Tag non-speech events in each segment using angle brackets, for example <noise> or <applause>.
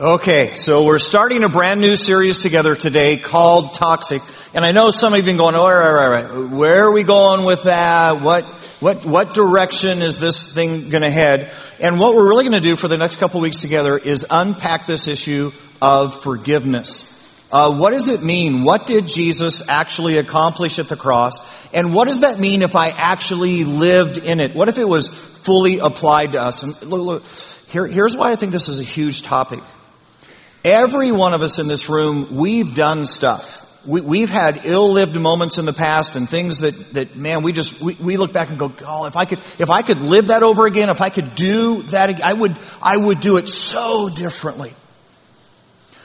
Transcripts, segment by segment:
Okay, so we're starting a brand new series together today called Toxic. And I know some of you have been going, all right, all right, all right. Where are we going with that? What, what, what direction is this thing gonna head? And what we're really gonna do for the next couple weeks together is unpack this issue of forgiveness. Uh, what does it mean? What did Jesus actually accomplish at the cross? And what does that mean if I actually lived in it? What if it was fully applied to us? And look, look here, here's why I think this is a huge topic. Every one of us in this room, we've done stuff. We, have had ill-lived moments in the past and things that, that man, we just, we, we look back and go, oh, if I could, if I could live that over again, if I could do that I would, I would do it so differently.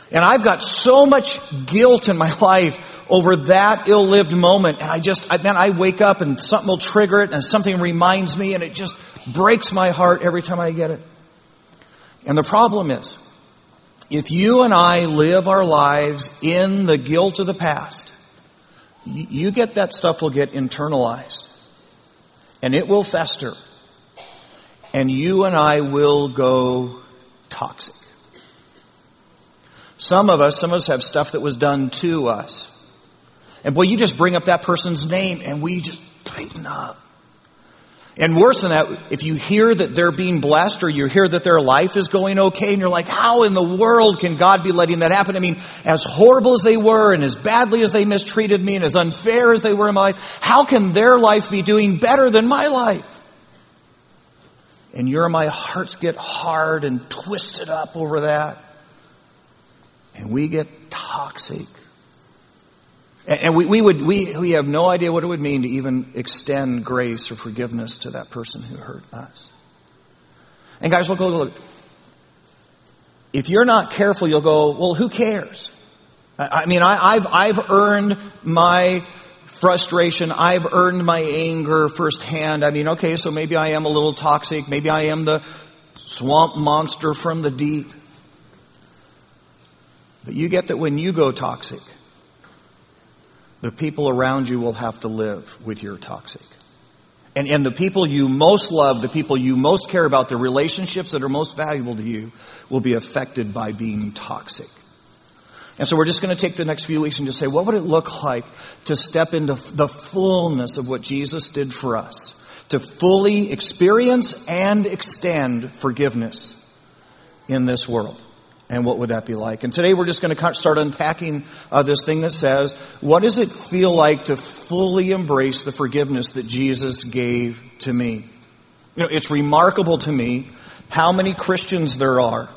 And I've got so much guilt in my <laughs> life over that ill-lived moment. And I just, I, man, I wake up and something will trigger it and something reminds me and it just breaks my heart every time I get it. And the problem is, if you and I live our lives in the guilt of the past, you get that stuff will get internalized and it will fester and you and I will go toxic. Some of us, some of us have stuff that was done to us. And boy, you just bring up that person's name and we just tighten up. And worse than that, if you hear that they're being blessed or you hear that their life is going okay and you're like, how in the world can God be letting that happen? I mean, as horrible as they were and as badly as they mistreated me and as unfair as they were in my life, how can their life be doing better than my life? And your my hearts get hard and twisted up over that. And we get toxic. And we, we would, we, we have no idea what it would mean to even extend grace or forgiveness to that person who hurt us. And guys, look, look, look. If you're not careful, you'll go, well, who cares? I mean, I, have I've earned my frustration. I've earned my anger firsthand. I mean, okay, so maybe I am a little toxic. Maybe I am the swamp monster from the deep. But you get that when you go toxic, the people around you will have to live with your toxic. And, and the people you most love, the people you most care about, the relationships that are most valuable to you will be affected by being toxic. And so we're just going to take the next few weeks and just say, what would it look like to step into the fullness of what Jesus did for us? To fully experience and extend forgiveness in this world. And what would that be like? And today we're just going to start unpacking uh, this thing that says, what does it feel like to fully embrace the forgiveness that Jesus gave to me? You know, it's remarkable to me how many Christians there are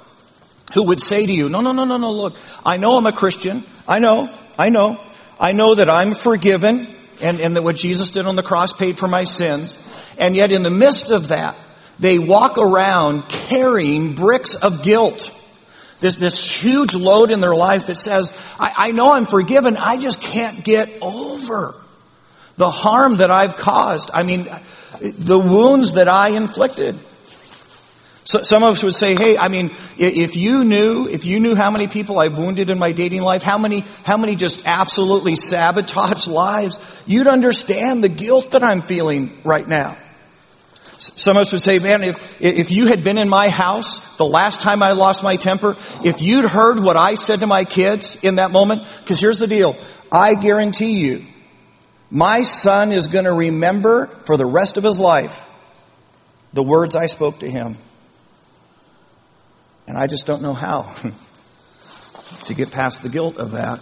who would say to you, no, no, no, no, no, look, I know I'm a Christian. I know, I know. I know that I'm forgiven and, and that what Jesus did on the cross paid for my sins. And yet in the midst of that, they walk around carrying bricks of guilt this, this huge load in their life that says, I, I know I'm forgiven, I just can't get over the harm that I've caused. I mean, the wounds that I inflicted. So some of us would say, hey, I mean, if you knew, if you knew how many people I've wounded in my dating life, how many, how many just absolutely sabotaged <laughs> lives, you'd understand the guilt that I'm feeling right now. Some of us would say, man, if, if you had been in my house the last time I lost my temper, if you'd heard what I said to my kids in that moment, because here's the deal. I guarantee you, my son is going to remember for the rest of his life the words I spoke to him. And I just don't know how <laughs> to get past the guilt of that.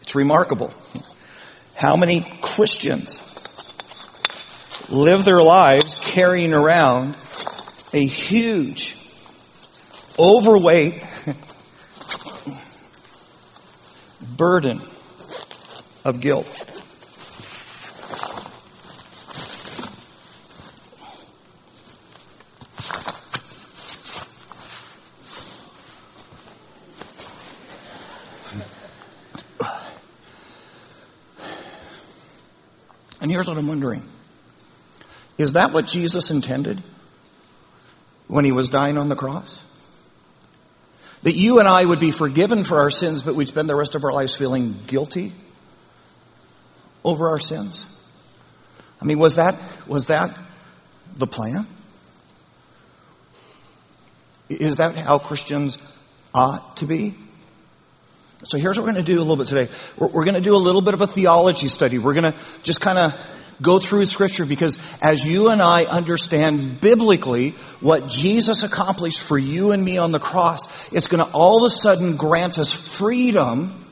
It's remarkable. How many Christians live their lives carrying around a huge, overweight <laughs> burden of guilt? And here's what I'm wondering. Is that what Jesus intended when he was dying on the cross? That you and I would be forgiven for our sins, but we'd spend the rest of our lives feeling guilty over our sins? I mean, was that, was that the plan? Is that how Christians ought to be? So here's what we're going to do a little bit today. We're, we're going to do a little bit of a theology study. We're going to just kind of go through scripture because as you and I understand biblically what Jesus accomplished for you and me on the cross, it's going to all of a sudden grant us freedom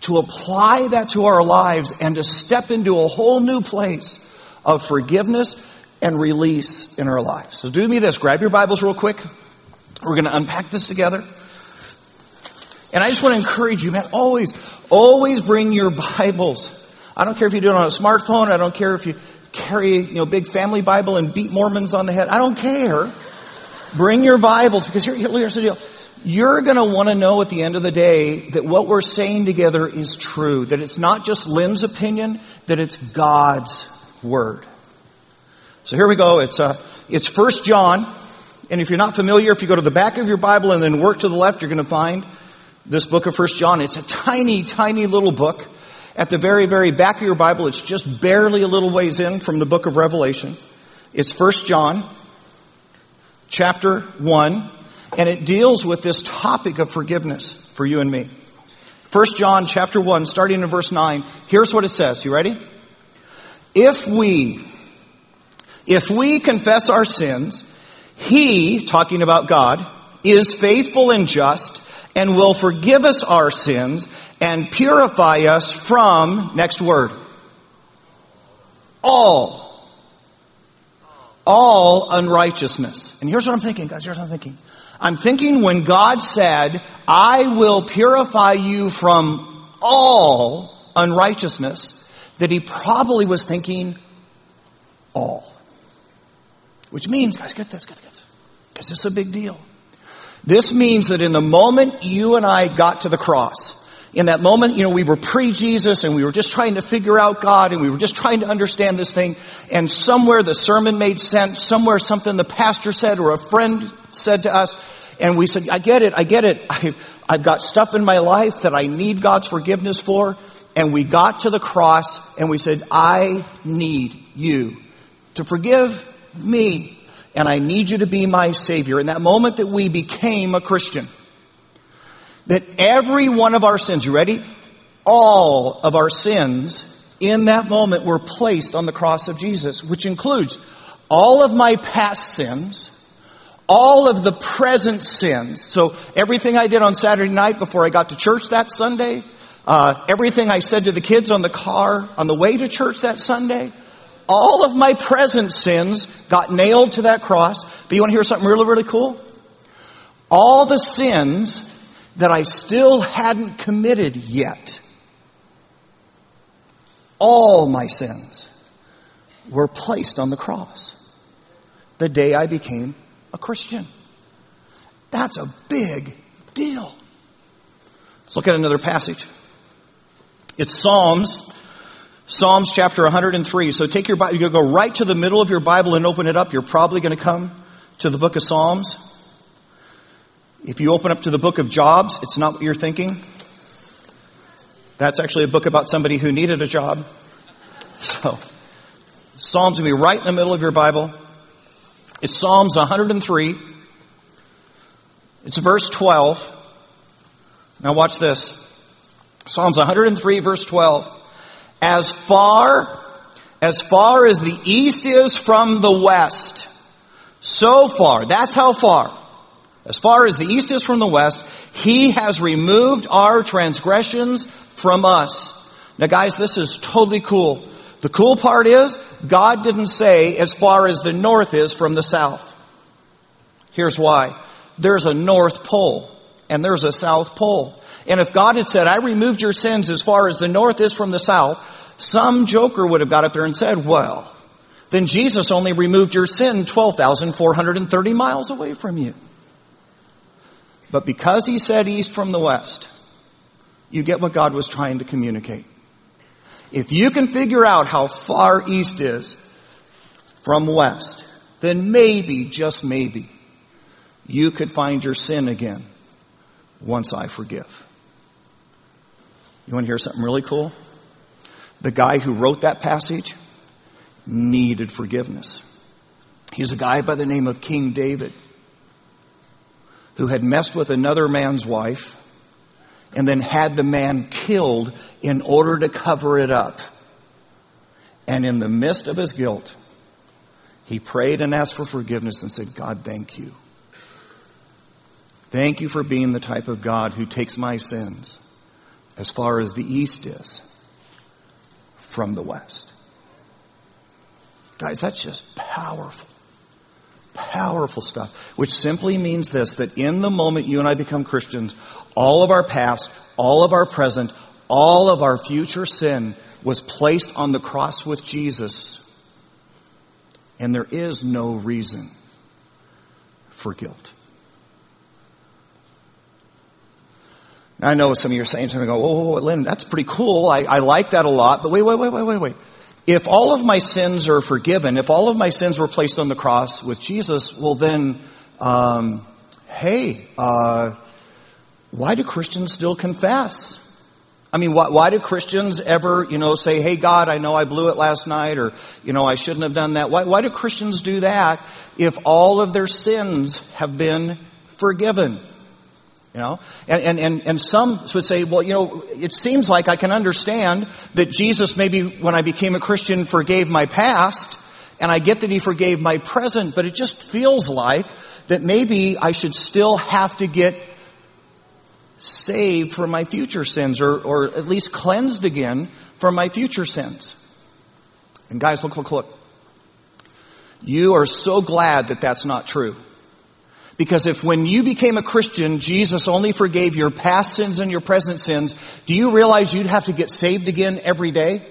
to apply that to our lives and to step into a whole new place of forgiveness and release in our lives. So do me this, grab your Bibles real quick. We're going to unpack this together. And I just want to encourage you, man, always, always bring your Bibles. I don't care if you do it on a smartphone. I don't care if you carry, you know, big family Bible and beat Mormons on the head. I don't care. Bring your Bibles because here, here's the deal. You're going to want to know at the end of the day that what we're saying together is true. That it's not just Lynn's opinion, that it's God's Word. So here we go. It's, uh, it's First John. And if you're not familiar, if you go to the back of your Bible and then work to the left, you're going to find this book of First John. It's a tiny, tiny little book. At the very, very back of your Bible, it's just barely a little ways in from the book of Revelation. It's First John, chapter 1, and it deals with this topic of forgiveness for you and me. First John chapter 1, starting in verse 9. Here's what it says. You ready? If we, if we confess our sins, He, talking about God, is faithful and just and will forgive us our sins and purify us from, next word, all, all unrighteousness. And here's what I'm thinking, guys, here's what I'm thinking. I'm thinking when God said, I will purify you from all unrighteousness, that he probably was thinking all. Which means, guys, get this, get this, because is a big deal. This means that in the moment you and I got to the cross, in that moment, you know, we were pre-Jesus and we were just trying to figure out God and we were just trying to understand this thing and somewhere the sermon made sense, somewhere something the pastor said or a friend said to us and we said, I get it, I get it. <laughs> I've, I've got stuff in my life that I need God's forgiveness for and we got to the cross and we said, I need you to forgive me and I need you to be my savior. In that moment that we became a Christian, that every one of our sins, you ready? All of our sins in that moment were placed on the cross of Jesus, which includes all of my past sins, all of the present sins. So everything I did on Saturday night before I got to church that Sunday, uh, everything I said to the kids on the car on the way to church that Sunday, all of my present sins got nailed to that cross. But you want to hear something really, really cool? All the sins that I still hadn't committed yet, all my sins were placed on the cross the day I became a Christian. That's a big deal. Let's look at another passage. It's Psalms, Psalms chapter 103. So take your Bible, you go right to the middle of your Bible and open it up. You're probably going to come to the book of Psalms. If you open up to the book of Jobs, it's not what you're thinking. That's actually a book about somebody who needed a job. So, Psalms to be right in the middle of your Bible. It's Psalms 103. It's verse 12. Now watch this. Psalms 103 verse 12. As far, as far as the east is from the west, so far, that's how far, as far as the east is from the west, he has removed our transgressions from us. Now guys, this is totally cool. The cool part is, God didn't say as far as the north is from the south. Here's why. There's a north pole and there's a south pole. And if God had said, I removed your sins as far as the north is from the south, some joker would have got up there and said, well, then Jesus only removed your sin 12,430 miles away from you. But because he said east from the west, you get what God was trying to communicate. If you can figure out how far east is from west, then maybe, just maybe, you could find your sin again once I forgive. You want to hear something really cool? The guy who wrote that passage needed forgiveness. He's a guy by the name of King David. who had messed with another man's wife and then had the man killed in order to cover it up. And in the midst of his guilt, he prayed and asked for forgiveness and said, God, thank you. Thank you for being the type of God who takes my sins as far as the east is from the west. Guys, that's just powerful. Powerful stuff. Which simply means this, that in the moment you and I become Christians, all of our past, all of our present, all of our future sin was placed on the cross with Jesus. And there is no reason for guilt. I know some of you are saying something, go, oh, Lynn, that's pretty cool. I, I like that a lot. But wait, wait, wait, wait, wait, wait. If all of my sins are forgiven, if all of my sins were placed on the cross with Jesus, well then, um, hey, uh, why do Christians still confess? I mean, why, why, do Christians ever, you know, say, hey God, I know I blew it last night or, you know, I shouldn't have done that. Why, why do Christians do that if all of their sins have been forgiven? You know, and, and, and, and some would say, well, you know, it seems like I can understand that Jesus maybe when I became a Christian forgave my past, and I get that he forgave my present, but it just feels like that maybe I should still have to get saved from my future sins or, or at least cleansed again from my future sins. And guys, look, look, look. You are so glad that that's not true. Because if when you became a Christian, Jesus only forgave your past sins and your present sins, do you realize you'd have to get saved again every day?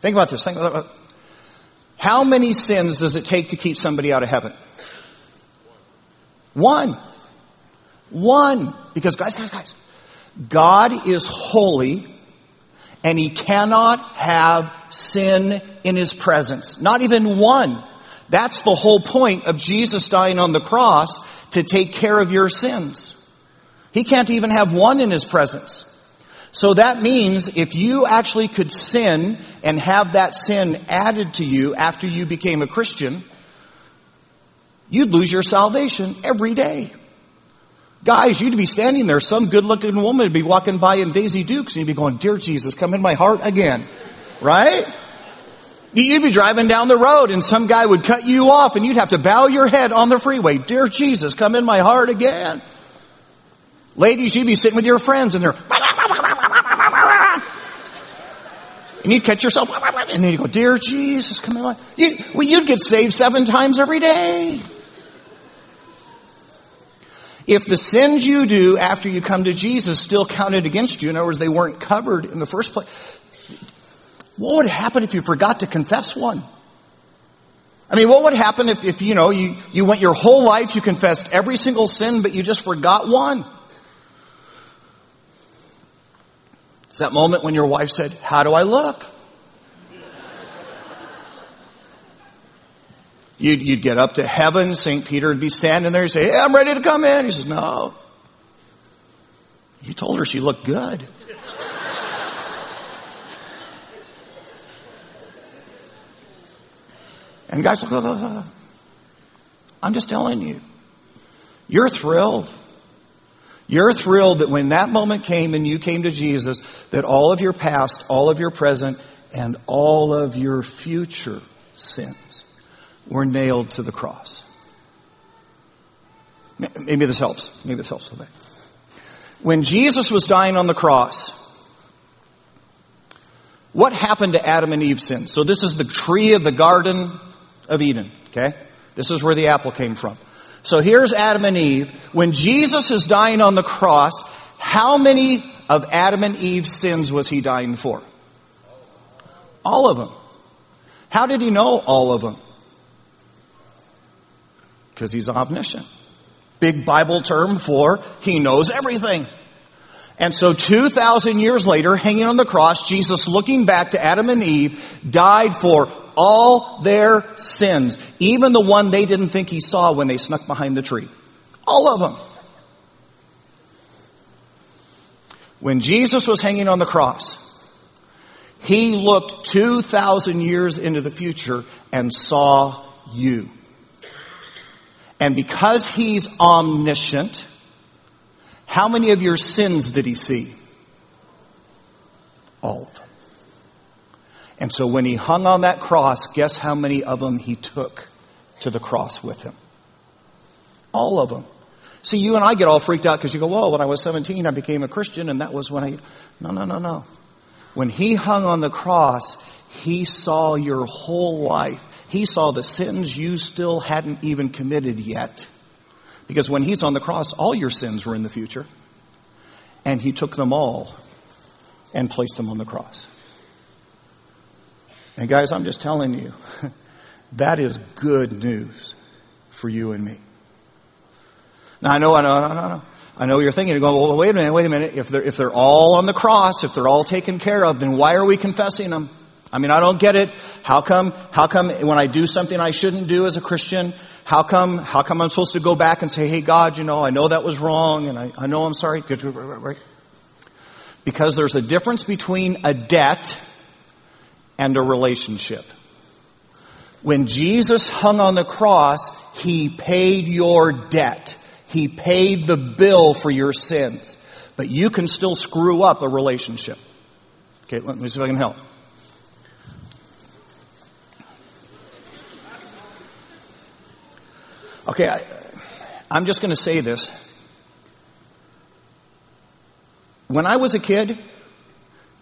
Think about this. Think about How many sins does it take to keep somebody out of heaven? One. One. Because guys, guys, guys, God is holy and he cannot have sin in his presence. Not even one. That's the whole point of Jesus dying on the cross to take care of your sins. He can't even have one in his presence. So that means if you actually could sin and have that sin added to you after you became a Christian, you'd lose your salvation every day. Guys, you'd be standing there, some good looking woman would be walking by in Daisy Dukes and you'd be going, Dear Jesus, come in my heart again. Right? You'd be driving down the road and some guy would cut you off and you'd have to bow your head on the freeway. Dear Jesus, come in my heart again. Ladies, you'd be sitting with your friends and they're, and you'd catch yourself, and then you go, Dear Jesus, come in my, well, you'd get saved seven times every day. If the sins you do after you come to Jesus still counted against you, in other words, they weren't covered in the first place, what would happen if you forgot to confess one? I mean, what would happen if, if you know, you, you went your whole life, you confessed every single sin, but you just forgot one? It's that moment when your wife said, how do I look? You'd, you'd get up to heaven, St. Peter would be standing there, and say, hey, I'm ready to come in. He says, no. You told her she looked good. And guys, I'm just telling you, you're thrilled. You're thrilled that when that moment came and you came to Jesus, that all of your past, all of your present, and all of your future sins were nailed to the cross. Maybe this helps. Maybe this helps a little bit. When Jesus was dying on the cross, what happened to Adam and Eve's sin? So this is the tree of the Garden of Eden, okay? This is where the apple came from. So here's Adam and Eve. When Jesus is dying on the cross, how many of Adam and Eve's sins was he dying for? All of them. How did he know all of them? Because he's omniscient. Big Bible term for he knows everything. And so 2,000 years later, hanging on the cross, Jesus looking back to Adam and Eve, died for all their sins. Even the one they didn't think he saw when they snuck behind the tree. All of them. When Jesus was hanging on the cross, he looked 2,000 years into the future and saw you. And because he's omniscient, how many of your sins did he see? All of them. And so when he hung on that cross, guess how many of them he took to the cross with him? All of them. See, you and I get all freaked out because you go, well, when I was 17, I became a Christian and that was when I, no, no, no, no. When he hung on the cross, he saw your whole life. He saw the sins you still hadn't even committed yet. Because when he's on the cross, all your sins were in the future. And he took them all and placed them on the cross. And guys, I'm just telling you, <laughs> that is good news for you and me. Now I know, I know, I know, I know you're thinking, you're going, well, wait a minute, wait a minute. If they're, if they're all on the cross, if they're all taken care of, then why are we confessing them? I mean, I don't get it. How come, how come when I do something I shouldn't do as a Christian, how come, how come I'm supposed to go back and say, hey God, you know, I know that was wrong and I, I know I'm sorry. Because there's a difference between a debt and a relationship. When Jesus hung on the cross, He paid your debt. He paid the bill for your sins. But you can still screw up a relationship. Okay, let me see if I can help. Okay, I, I'm just going to say this. When I was a kid,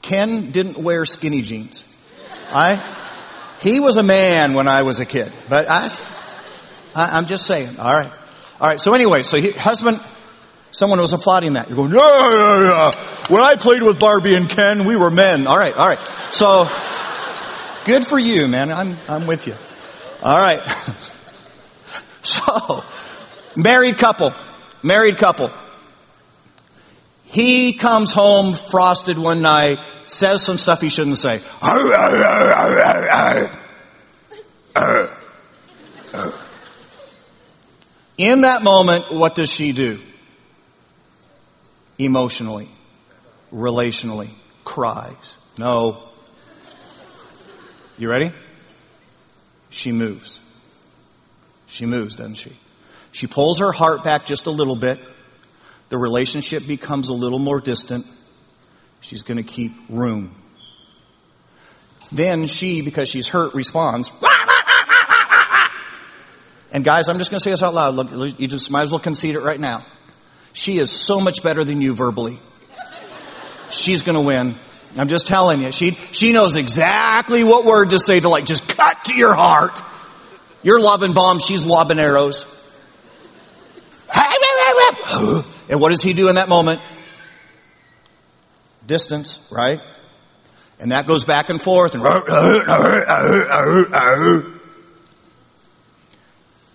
Ken didn't wear skinny jeans. I, he was a man when I was a kid, but I, I am just saying. All right, all right. So anyway, so he, husband, someone was applauding that. You're going, yeah, yeah, yeah. When I played with Barbie and Ken, we were men. All right, all right. So good for you, man. I'm I'm with you. All right. <laughs> So, married couple, married couple. He comes home frosted one night, says some stuff he shouldn't say. In that moment, what does she do? Emotionally, relationally, cries. No. You ready? She moves. She moves, doesn't she? She pulls her heart back just a little bit. The relationship becomes a little more distant. She's going to keep room. Then she, because she's hurt, responds. <laughs> And guys, I'm just going to say this out loud. Look, you just might as well concede it right now. She is so much better than you verbally. She's going to win. I'm just telling you. She, she knows exactly what word to say to like just cut to your heart. You're lobbing bombs, she's lobbing arrows. <gasps> And what does he do in that moment? Distance, right? And that goes back and forth and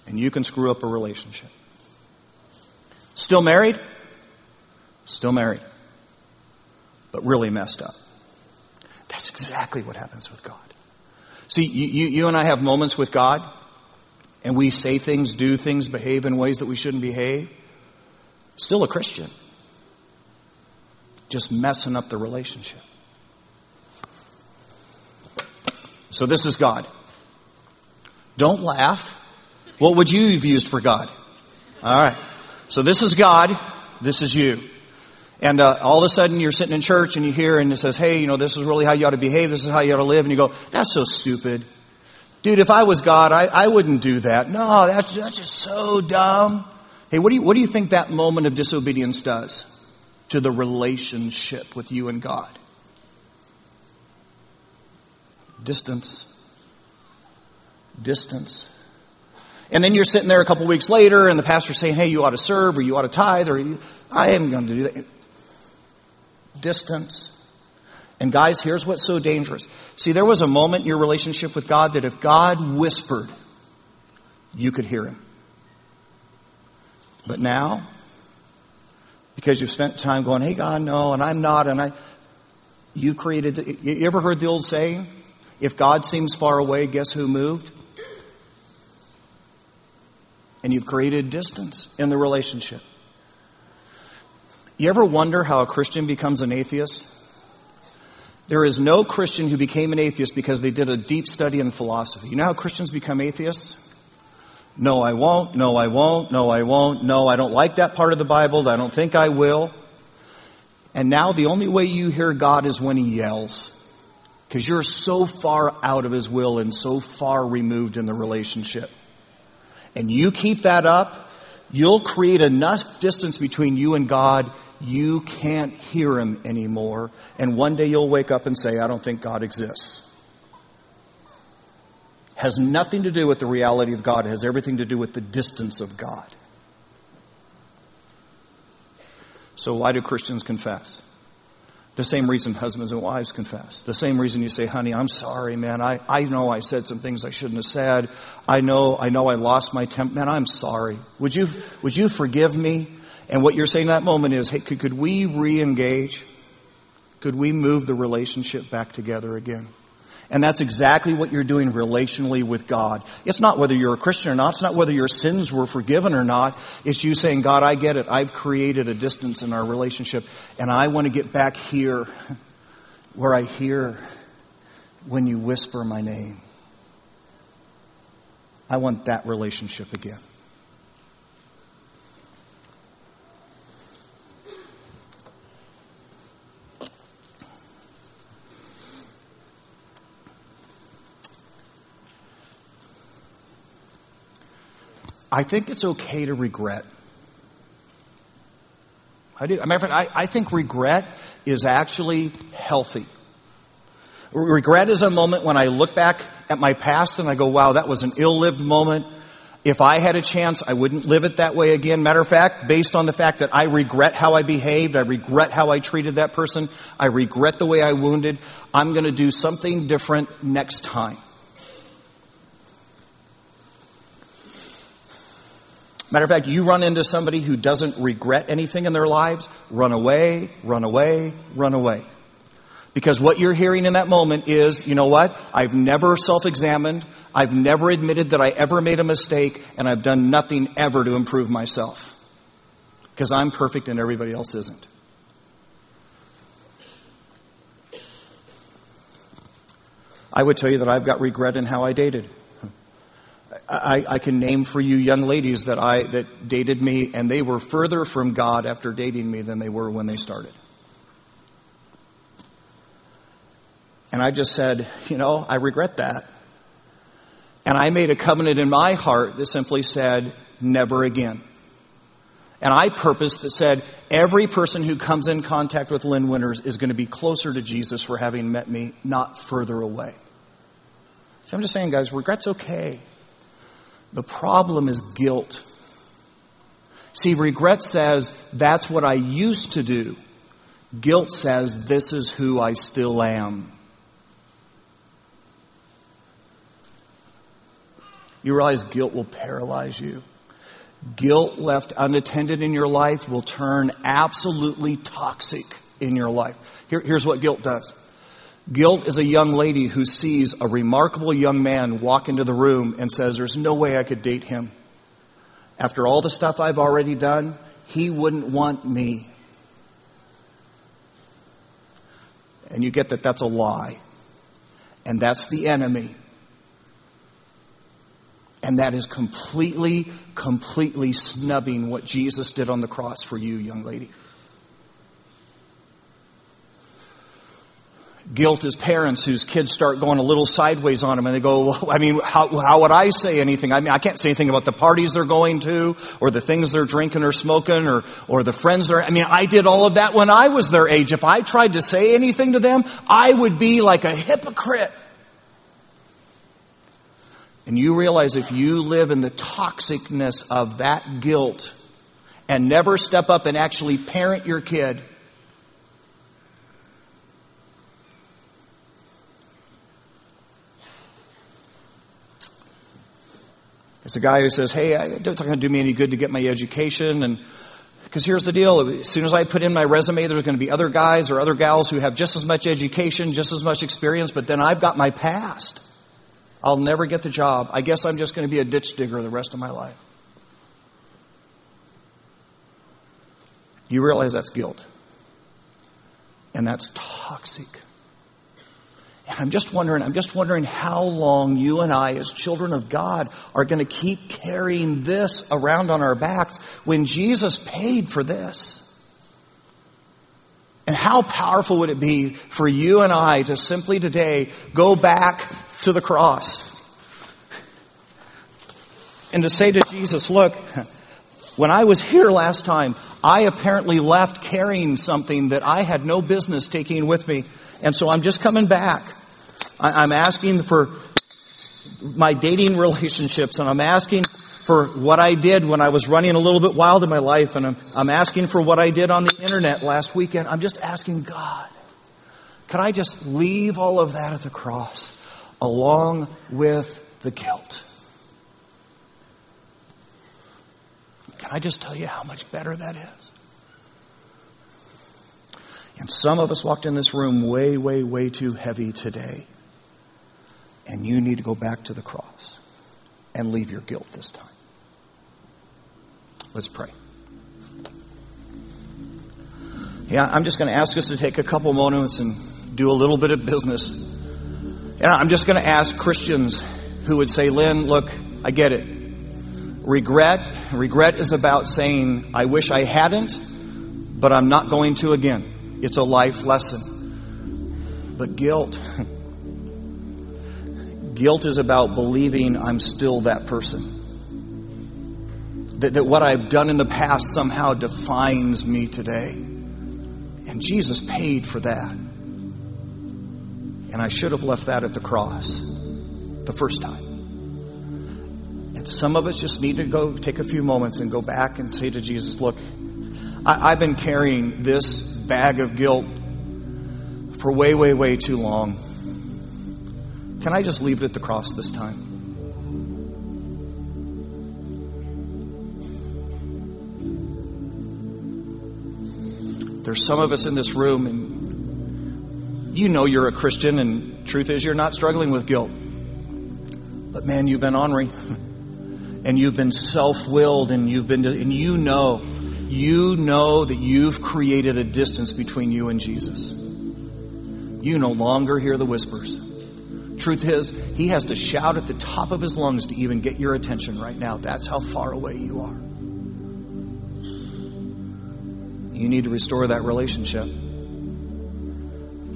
and you can screw up a relationship. Still married? Still married. But really messed up. That's exactly what happens with God. See, you, you, you and I have moments with God and we say things, do things, behave in ways that we shouldn't behave, still a Christian. Just messing up the relationship. So this is God. Don't laugh. What would you have used for God? All right. So this is God. This is you. And uh, all of a sudden you're sitting in church and you hear and it says, hey, you know, this is really how you ought to behave. This is how you ought to live. And you go, that's so stupid. Dude, if I was God, I, I wouldn't do that. No, that's, that's just so dumb. Hey, what do you, what do you think that moment of disobedience does to the relationship with you and God? Distance. Distance. And then you're sitting there a couple weeks later and the pastor's saying, hey, you ought to serve or you ought to tithe or I am going to do that. Distance. And guys, here's what's so dangerous. See, there was a moment in your relationship with God that if God whispered, you could hear him. But now, because you've spent time going, hey God, no, and I'm not, and I, you created, you ever heard the old saying? If God seems far away, guess who moved? And you've created distance in the relationship. You ever wonder how a Christian becomes an atheist? There is no Christian who became an atheist because they did a deep study in philosophy. You know how Christians become atheists? No, I won't. No, I won't. No, I won't. No, I don't like that part of the Bible. I don't think I will. And now the only way you hear God is when He yells. Because you're so far out of His will and so far removed in the relationship. And you keep that up, you'll create enough distance between you and God, you can't hear Him anymore. And one day you'll wake up and say, I don't think God exists. Has nothing to do with the reality of God, it has everything to do with the distance of God. So why do Christians confess? The same reason husbands and wives confess. The same reason you say, honey, I'm sorry, man. I, I know I said some things I shouldn't have said. I know, I know I lost my temper. Man, I'm sorry. Would you, would you forgive me? And what you're saying that moment is, hey, could, could we re-engage? Could we move the relationship back together again? And that's exactly what you're doing relationally with God. It's not whether you're a Christian or not. It's not whether your sins were forgiven or not. It's you saying, God, I get it. I've created a distance in our relationship and I want to get back here where I hear when you whisper my name. I want that relationship again. I think it's okay to regret. I do. matter of fact, I, I think regret is actually healthy. Regret is a moment when I look back at my past and I go, wow, that was an ill-lived moment. If I had a chance, I wouldn't live it that way again. Matter of fact, based on the fact that I regret how I behaved, I regret how I treated that person, I regret the way I wounded, I'm gonna do something different next time. Matter of fact, you run into somebody who doesn't regret anything in their lives, run away, run away, run away. Because what you're hearing in that moment is, you know what? I've never self-examined. I've never admitted that I ever made a mistake and I've done nothing ever to improve myself. Because I'm perfect and everybody else isn't. I would tell you that I've got regret in how I dated. I, I, can name for you young ladies that I that dated me, and they were further from God after dating me than they were when they started. And I just said, you know, I regret that. And I made a covenant in my heart that simply said, never again. And I purposed that said, every person who comes in contact with Lynn Winters is going to be closer to Jesus for having met me, not further away. So I'm just saying, guys, regret's okay. The problem is guilt. See, regret says, that's what I used to do. Guilt says, this is who I still am. You realize guilt will paralyze you. Guilt left unattended in your life will turn absolutely toxic in your life. Here, here's what guilt does. Guilt is a young lady who sees a remarkable young man walk into the room and says, there's no way I could date him. After all the stuff I've already done, he wouldn't want me. And you get that that's a lie. And that's the enemy. And that is completely, completely snubbing what Jesus did on the cross for you, young lady. Guilt as parents whose kids start going a little sideways on them and they go, well, I mean, how, how would I say anything? I mean, I can't say anything about the parties they're going to or the things they're drinking or smoking or, or the friends they're, I mean, I did all of that when I was their age. If I tried to say anything to them, I would be like a hypocrite. And you realize if you live in the toxicness of that guilt and never step up and actually parent your kid, It's a guy who says, hey, it's not going to do me any good to get my education. And because here's the deal. As soon as I put in my resume, there's going to be other guys or other gals who have just as much education, just as much experience, but then I've got my past. I'll never get the job. I guess I'm just going to be a ditch digger the rest of my life. You realize that's guilt. And that's toxic. I'm just wondering, I'm just wondering how long you and I, as children of God, are going to keep carrying this around on our backs when Jesus paid for this. And how powerful would it be for you and I to simply today go back to the cross and to say to Jesus, look, when I was here last time, I apparently left carrying something that I had no business taking with me. And so I'm just coming back. I'm asking for my dating <laughs> relationships and I'm asking for what I did when I was running a little bit wild in my life and I'm, I'm asking for what I did on the internet last weekend. I'm just asking God, can I just leave all of that at the cross along with the guilt? Can I just tell you how much better that is? And some of us walked in this room way, way, way too heavy today. And you need to go back to the cross and leave your guilt this time. Let's pray. Yeah, I'm just going to ask us to take a couple moments and do a little bit of business. And I'm just going to ask Christians who would say, Lynn, look, I get it. Regret, regret is about saying, I wish I hadn't, but I'm not going to again. It's a life lesson. But guilt, guilt is about believing I'm still that person. That, that what I've done in the past somehow defines me today. And Jesus paid for that. And I should have left that at the cross the first time. And some of us just need to go take a few moments and go back and say to Jesus, look, I, have been carrying this bag of guilt for way, way, way too long. Can I just leave it at the cross this time? There's some of us in this room, and you know you're a Christian, and truth is you're not struggling with guilt. But man, you've been ornery. <laughs> and you've been self-willed and you've been, and you know, you know that you've created a distance between you and Jesus. You no longer hear the whispers. Truth is, he has to shout at the top of his lungs to even get your attention right now. That's how far away you are. You need to restore that relationship.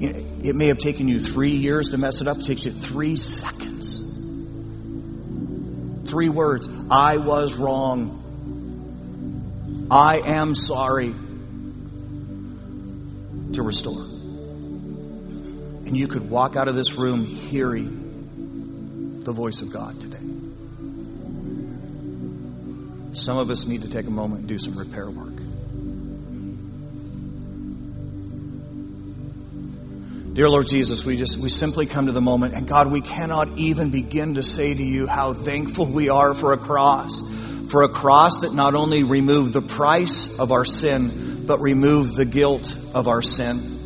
It may have taken you three years to mess it up. It takes you three seconds Three words. I was wrong. I am sorry. To restore. And you could walk out of this room hearing the voice of God today. Some of us need to take a moment and do some repair work. Dear Lord Jesus, we just, we simply come to the moment and God, we cannot even begin to say to you how thankful we are for a cross. For a cross that not only removed the price of our sin, but removed the guilt of our sin.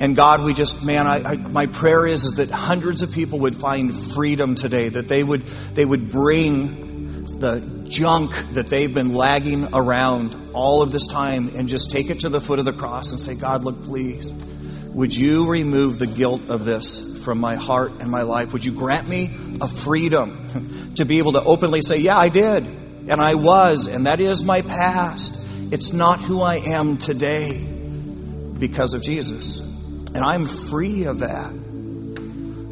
And God, we just, man, I, I, my prayer is, is that hundreds of people would find freedom today, that they would, they would bring the junk that they've been lagging around all of this time and just take it to the foot of the cross and say, God, look, please. Would you remove the guilt of this from my heart and my life? Would you grant me a freedom <laughs> to be able to openly say, yeah, I did. And I was. And that is my past. It's not who I am today because of Jesus. And I'm free of that.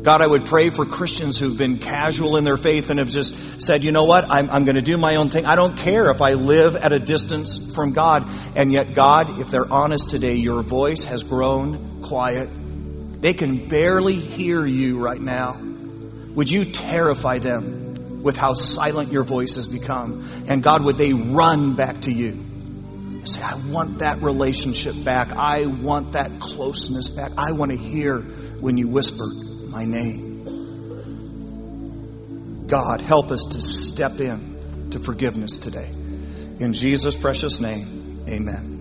God, I would pray for Christians who've been casual in their faith and have just said, you know what, I'm, I'm going to do my own thing. I don't care if I live at a distance from God. And yet, God, if they're honest today, your voice has grown quiet. They can barely hear you right now. Would you terrify them with how silent your voice has become? And God, would they run back to you? Say, I want that relationship back. I want that closeness back. I want to hear when you whisper my name. God, help us to step in to forgiveness today. In Jesus' precious name, amen.